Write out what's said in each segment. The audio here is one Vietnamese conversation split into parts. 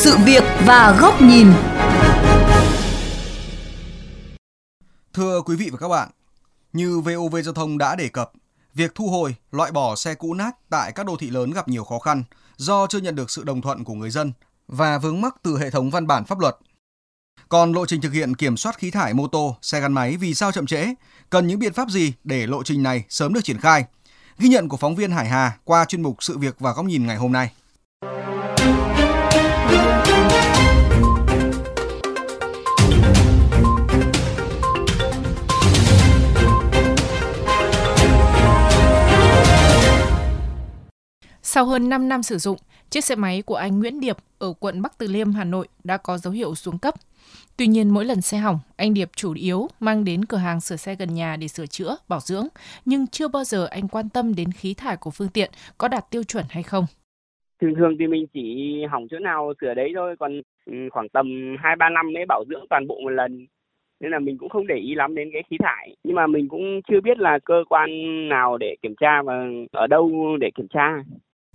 sự việc và góc nhìn. Thưa quý vị và các bạn, như VOV Giao thông đã đề cập, việc thu hồi, loại bỏ xe cũ nát tại các đô thị lớn gặp nhiều khó khăn do chưa nhận được sự đồng thuận của người dân và vướng mắc từ hệ thống văn bản pháp luật. Còn lộ trình thực hiện kiểm soát khí thải mô tô, xe gắn máy vì sao chậm trễ? Cần những biện pháp gì để lộ trình này sớm được triển khai? Ghi nhận của phóng viên Hải Hà qua chuyên mục Sự việc và góc nhìn ngày hôm nay. Sau hơn 5 năm sử dụng, chiếc xe máy của anh Nguyễn Điệp ở quận Bắc Từ Liêm, Hà Nội đã có dấu hiệu xuống cấp. Tuy nhiên mỗi lần xe hỏng, anh Điệp chủ yếu mang đến cửa hàng sửa xe gần nhà để sửa chữa, bảo dưỡng, nhưng chưa bao giờ anh quan tâm đến khí thải của phương tiện có đạt tiêu chuẩn hay không. Thường thường thì mình chỉ hỏng chỗ nào sửa đấy thôi, còn ừ, khoảng tầm 2-3 năm mới bảo dưỡng toàn bộ một lần. Nên là mình cũng không để ý lắm đến cái khí thải. Nhưng mà mình cũng chưa biết là cơ quan nào để kiểm tra và ở đâu để kiểm tra.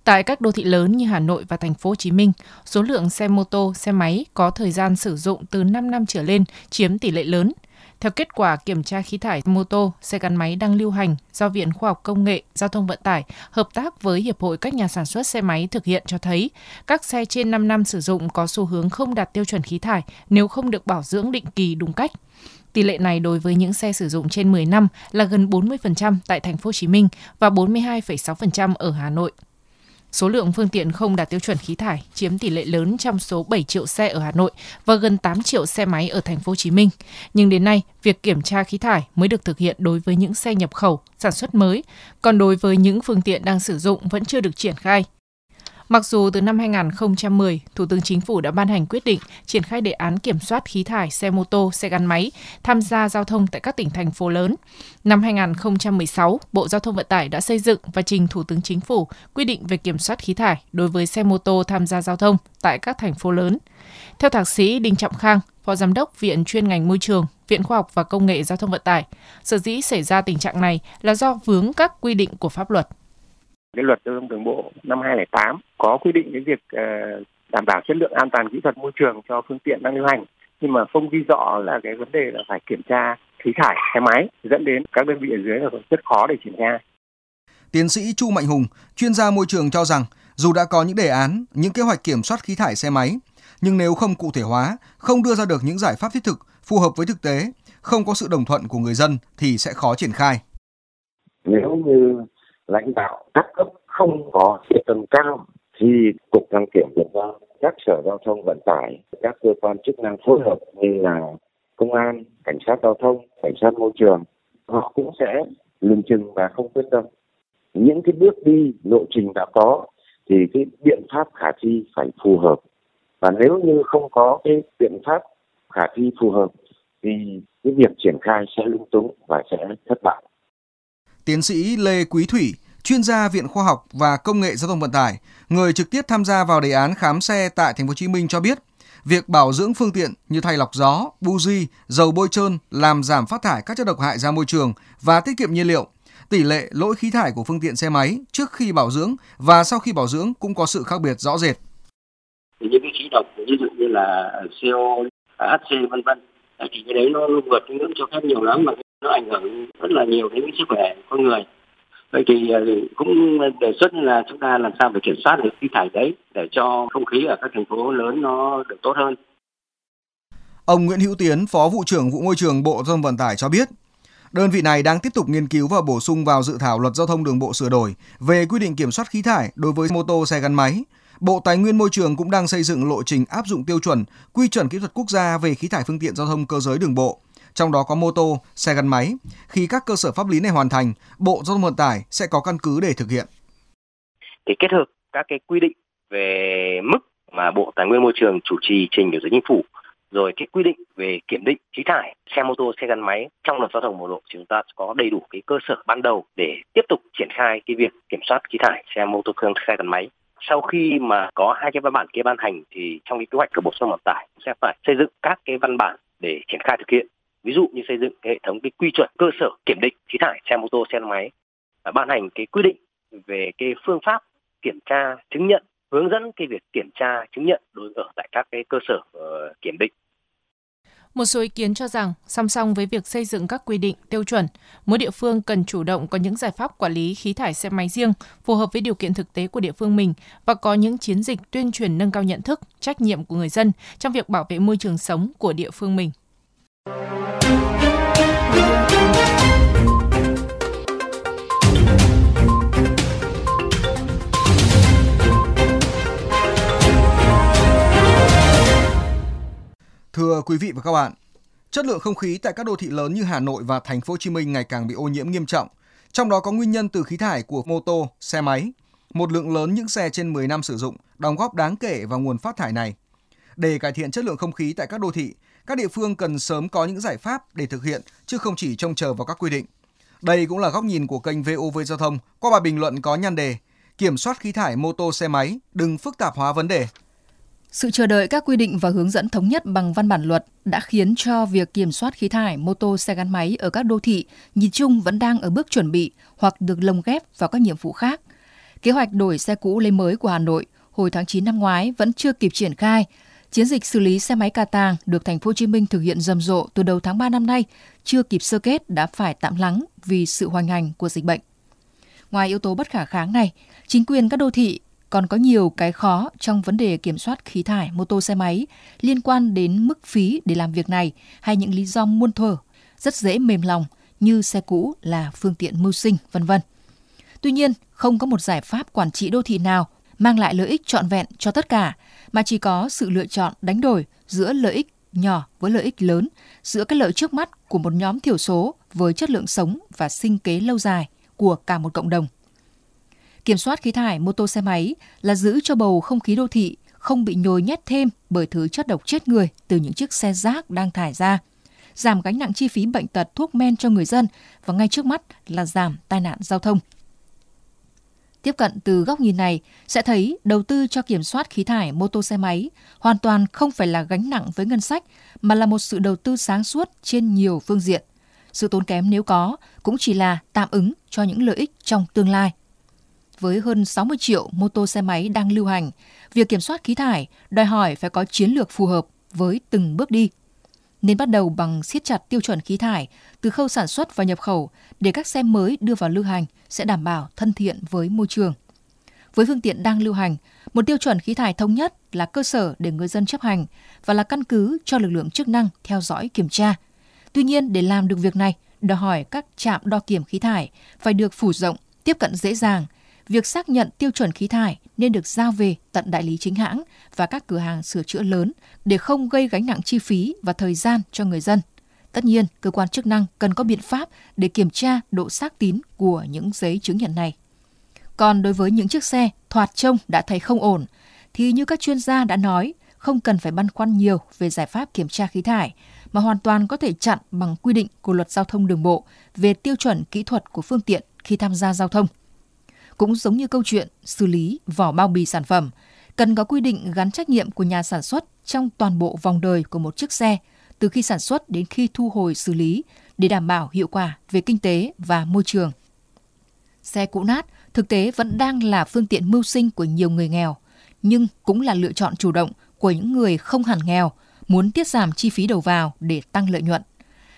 Tại các đô thị lớn như Hà Nội và thành phố Hồ Chí Minh, số lượng xe mô tô, xe máy có thời gian sử dụng từ 5 năm trở lên chiếm tỷ lệ lớn. Theo kết quả kiểm tra khí thải mô tô, xe gắn máy đang lưu hành do Viện Khoa học Công nghệ Giao thông Vận tải hợp tác với Hiệp hội các nhà sản xuất xe máy thực hiện cho thấy các xe trên 5 năm sử dụng có xu hướng không đạt tiêu chuẩn khí thải nếu không được bảo dưỡng định kỳ đúng cách. Tỷ lệ này đối với những xe sử dụng trên 10 năm là gần 40% tại thành phố Hồ Chí Minh và 42,6% ở Hà Nội. Số lượng phương tiện không đạt tiêu chuẩn khí thải chiếm tỷ lệ lớn trong số 7 triệu xe ở Hà Nội và gần 8 triệu xe máy ở thành phố Hồ Chí Minh. Nhưng đến nay, việc kiểm tra khí thải mới được thực hiện đối với những xe nhập khẩu, sản xuất mới, còn đối với những phương tiện đang sử dụng vẫn chưa được triển khai. Mặc dù từ năm 2010, Thủ tướng Chính phủ đã ban hành quyết định triển khai đề án kiểm soát khí thải xe mô tô, xe gắn máy tham gia giao thông tại các tỉnh thành phố lớn. Năm 2016, Bộ Giao thông Vận tải đã xây dựng và trình Thủ tướng Chính phủ quy định về kiểm soát khí thải đối với xe mô tô tham gia giao thông tại các thành phố lớn. Theo thạc sĩ Đinh Trọng Khang, Phó Giám đốc Viện chuyên ngành môi trường, Viện Khoa học và Công nghệ Giao thông Vận tải, sở dĩ xảy ra tình trạng này là do vướng các quy định của pháp luật cái luật giao thông đường bộ năm 2008 có quy định cái việc uh, đảm bảo chất lượng an toàn kỹ thuật môi trường cho phương tiện đang lưu hành nhưng mà không ghi rõ là cái vấn đề là phải kiểm tra khí thải xe máy dẫn đến các đơn vị ở dưới là rất khó để triển khai. Tiến sĩ Chu Mạnh Hùng, chuyên gia môi trường cho rằng dù đã có những đề án, những kế hoạch kiểm soát khí thải xe máy, nhưng nếu không cụ thể hóa, không đưa ra được những giải pháp thiết thực phù hợp với thực tế, không có sự đồng thuận của người dân thì sẽ khó triển khai. Nếu như lãnh đạo các cấp không có quyết tâm cao thì cục đăng kiểm việt nam, các sở giao thông vận tải, các cơ quan chức năng phối hợp như là công an, cảnh sát giao thông, cảnh sát môi trường, họ cũng sẽ lừng chừng và không quyết tâm. Những cái bước đi, lộ trình đã có thì cái biện pháp khả thi phải phù hợp. Và nếu như không có cái biện pháp khả thi phù hợp thì cái việc triển khai sẽ lung túng và sẽ thất bại. Tiến sĩ Lê Quý Thủy, chuyên gia Viện Khoa học và Công nghệ Giao thông Vận tải, người trực tiếp tham gia vào đề án khám xe tại Thành phố Hồ Chí Minh cho biết, việc bảo dưỡng phương tiện như thay lọc gió, buji, dầu bôi trơn làm giảm phát thải các chất độc hại ra môi trường và tiết kiệm nhiên liệu. Tỷ lệ lỗi khí thải của phương tiện xe máy trước khi bảo dưỡng và sau khi bảo dưỡng cũng có sự khác biệt rõ rệt. Những cái khí độc ví dụ như là CO, HC vân vân thì cái đấy nó vượt cái ngưỡng cho phép nhiều lắm mà nó ảnh hưởng rất là nhiều đến sức khỏe con người. Vậy ờ, thì cũng đề xuất là chúng ta làm sao để kiểm soát được khí thải đấy để cho không khí ở các thành phố lớn nó được tốt hơn. Ông Nguyễn Hữu Tiến, Phó vụ trưởng vụ môi trường Bộ Giao thông Vận tải cho biết, đơn vị này đang tiếp tục nghiên cứu và bổ sung vào dự thảo luật giao thông đường bộ sửa đổi về quy định kiểm soát khí thải đối với mô tô xe gắn máy. Bộ Tài nguyên Môi trường cũng đang xây dựng lộ trình áp dụng tiêu chuẩn, quy chuẩn kỹ thuật quốc gia về khí thải phương tiện giao thông cơ giới đường bộ trong đó có mô tô, xe gắn máy. Khi các cơ sở pháp lý này hoàn thành, Bộ Giao thông Vận tải sẽ có căn cứ để thực hiện. Thì kết hợp các cái quy định về mức mà Bộ Tài nguyên Môi trường chủ trì trình biểu giới chính phủ rồi cái quy định về kiểm định khí thải xe mô tô xe gắn máy trong luật giao thông đường bộ chúng ta có đầy đủ cái cơ sở ban đầu để tiếp tục triển khai cái việc kiểm soát khí thải xe mô tô xe gắn máy sau khi mà có hai cái văn bản kia ban hành thì trong cái kế hoạch của bộ giao thông vận tải sẽ phải xây dựng các cái văn bản để triển khai thực hiện ví dụ như xây dựng cái hệ thống cái quy chuẩn cơ sở kiểm định khí thải xe mô tô xe máy và ban hành cái quy định về cái phương pháp kiểm tra chứng nhận hướng dẫn cái việc kiểm tra chứng nhận đối ở tại các cái cơ sở uh, kiểm định một số ý kiến cho rằng, song song với việc xây dựng các quy định, tiêu chuẩn, mỗi địa phương cần chủ động có những giải pháp quản lý khí thải xe máy riêng phù hợp với điều kiện thực tế của địa phương mình và có những chiến dịch tuyên truyền nâng cao nhận thức, trách nhiệm của người dân trong việc bảo vệ môi trường sống của địa phương mình. Thưa quý vị và các bạn, chất lượng không khí tại các đô thị lớn như Hà Nội và Thành phố Hồ Chí Minh ngày càng bị ô nhiễm nghiêm trọng, trong đó có nguyên nhân từ khí thải của mô tô, xe máy. Một lượng lớn những xe trên 10 năm sử dụng đóng góp đáng kể vào nguồn phát thải này. Để cải thiện chất lượng không khí tại các đô thị, các địa phương cần sớm có những giải pháp để thực hiện chứ không chỉ trông chờ vào các quy định. Đây cũng là góc nhìn của kênh VOV Giao thông qua bài bình luận có nhan đề Kiểm soát khí thải mô tô xe máy, đừng phức tạp hóa vấn đề. Sự chờ đợi các quy định và hướng dẫn thống nhất bằng văn bản luật đã khiến cho việc kiểm soát khí thải mô tô xe gắn máy ở các đô thị nhìn chung vẫn đang ở bước chuẩn bị hoặc được lồng ghép vào các nhiệm vụ khác. Kế hoạch đổi xe cũ lấy mới của Hà Nội hồi tháng 9 năm ngoái vẫn chưa kịp triển khai. Chiến dịch xử lý xe máy cà tàng được thành phố Hồ Chí Minh thực hiện rầm rộ từ đầu tháng 3 năm nay chưa kịp sơ kết đã phải tạm lắng vì sự hoành hành của dịch bệnh. Ngoài yếu tố bất khả kháng này, chính quyền các đô thị còn có nhiều cái khó trong vấn đề kiểm soát khí thải mô tô xe máy liên quan đến mức phí để làm việc này hay những lý do muôn thuở rất dễ mềm lòng như xe cũ là phương tiện mưu sinh, vân vân. Tuy nhiên, không có một giải pháp quản trị đô thị nào mang lại lợi ích trọn vẹn cho tất cả, mà chỉ có sự lựa chọn đánh đổi giữa lợi ích nhỏ với lợi ích lớn, giữa cái lợi trước mắt của một nhóm thiểu số với chất lượng sống và sinh kế lâu dài của cả một cộng đồng. Kiểm soát khí thải mô tô xe máy là giữ cho bầu không khí đô thị không bị nhồi nhét thêm bởi thứ chất độc chết người từ những chiếc xe rác đang thải ra. Giảm gánh nặng chi phí bệnh tật thuốc men cho người dân và ngay trước mắt là giảm tai nạn giao thông. Tiếp cận từ góc nhìn này sẽ thấy đầu tư cho kiểm soát khí thải mô tô xe máy hoàn toàn không phải là gánh nặng với ngân sách mà là một sự đầu tư sáng suốt trên nhiều phương diện. Sự tốn kém nếu có cũng chỉ là tạm ứng cho những lợi ích trong tương lai với hơn 60 triệu mô tô xe máy đang lưu hành, việc kiểm soát khí thải đòi hỏi phải có chiến lược phù hợp với từng bước đi. Nên bắt đầu bằng siết chặt tiêu chuẩn khí thải từ khâu sản xuất và nhập khẩu để các xe mới đưa vào lưu hành sẽ đảm bảo thân thiện với môi trường. Với phương tiện đang lưu hành, một tiêu chuẩn khí thải thống nhất là cơ sở để người dân chấp hành và là căn cứ cho lực lượng chức năng theo dõi kiểm tra. Tuy nhiên, để làm được việc này, đòi hỏi các trạm đo kiểm khí thải phải được phủ rộng, tiếp cận dễ dàng việc xác nhận tiêu chuẩn khí thải nên được giao về tận đại lý chính hãng và các cửa hàng sửa chữa lớn để không gây gánh nặng chi phí và thời gian cho người dân. Tất nhiên, cơ quan chức năng cần có biện pháp để kiểm tra độ xác tín của những giấy chứng nhận này. Còn đối với những chiếc xe thoạt trông đã thấy không ổn, thì như các chuyên gia đã nói, không cần phải băn khoăn nhiều về giải pháp kiểm tra khí thải, mà hoàn toàn có thể chặn bằng quy định của luật giao thông đường bộ về tiêu chuẩn kỹ thuật của phương tiện khi tham gia giao thông. Cũng giống như câu chuyện xử lý vỏ bao bì sản phẩm, cần có quy định gắn trách nhiệm của nhà sản xuất trong toàn bộ vòng đời của một chiếc xe, từ khi sản xuất đến khi thu hồi xử lý để đảm bảo hiệu quả về kinh tế và môi trường. Xe cũ nát thực tế vẫn đang là phương tiện mưu sinh của nhiều người nghèo, nhưng cũng là lựa chọn chủ động của những người không hẳn nghèo, muốn tiết giảm chi phí đầu vào để tăng lợi nhuận.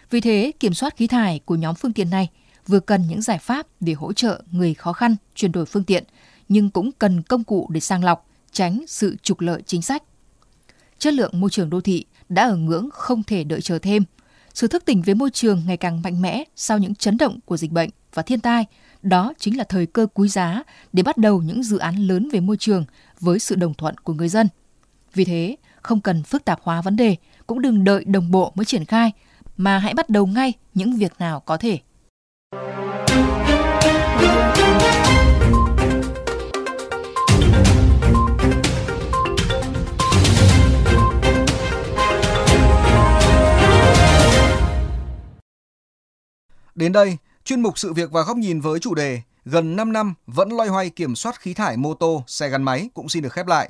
Vì thế, kiểm soát khí thải của nhóm phương tiện này vừa cần những giải pháp để hỗ trợ người khó khăn chuyển đổi phương tiện, nhưng cũng cần công cụ để sang lọc, tránh sự trục lợi chính sách. Chất lượng môi trường đô thị đã ở ngưỡng không thể đợi chờ thêm. Sự thức tỉnh với môi trường ngày càng mạnh mẽ sau những chấn động của dịch bệnh và thiên tai, đó chính là thời cơ quý giá để bắt đầu những dự án lớn về môi trường với sự đồng thuận của người dân. Vì thế, không cần phức tạp hóa vấn đề, cũng đừng đợi đồng bộ mới triển khai, mà hãy bắt đầu ngay những việc nào có thể. Đến đây, chuyên mục sự việc và góc nhìn với chủ đề gần 5 năm vẫn loay hoay kiểm soát khí thải mô tô, xe gắn máy cũng xin được khép lại.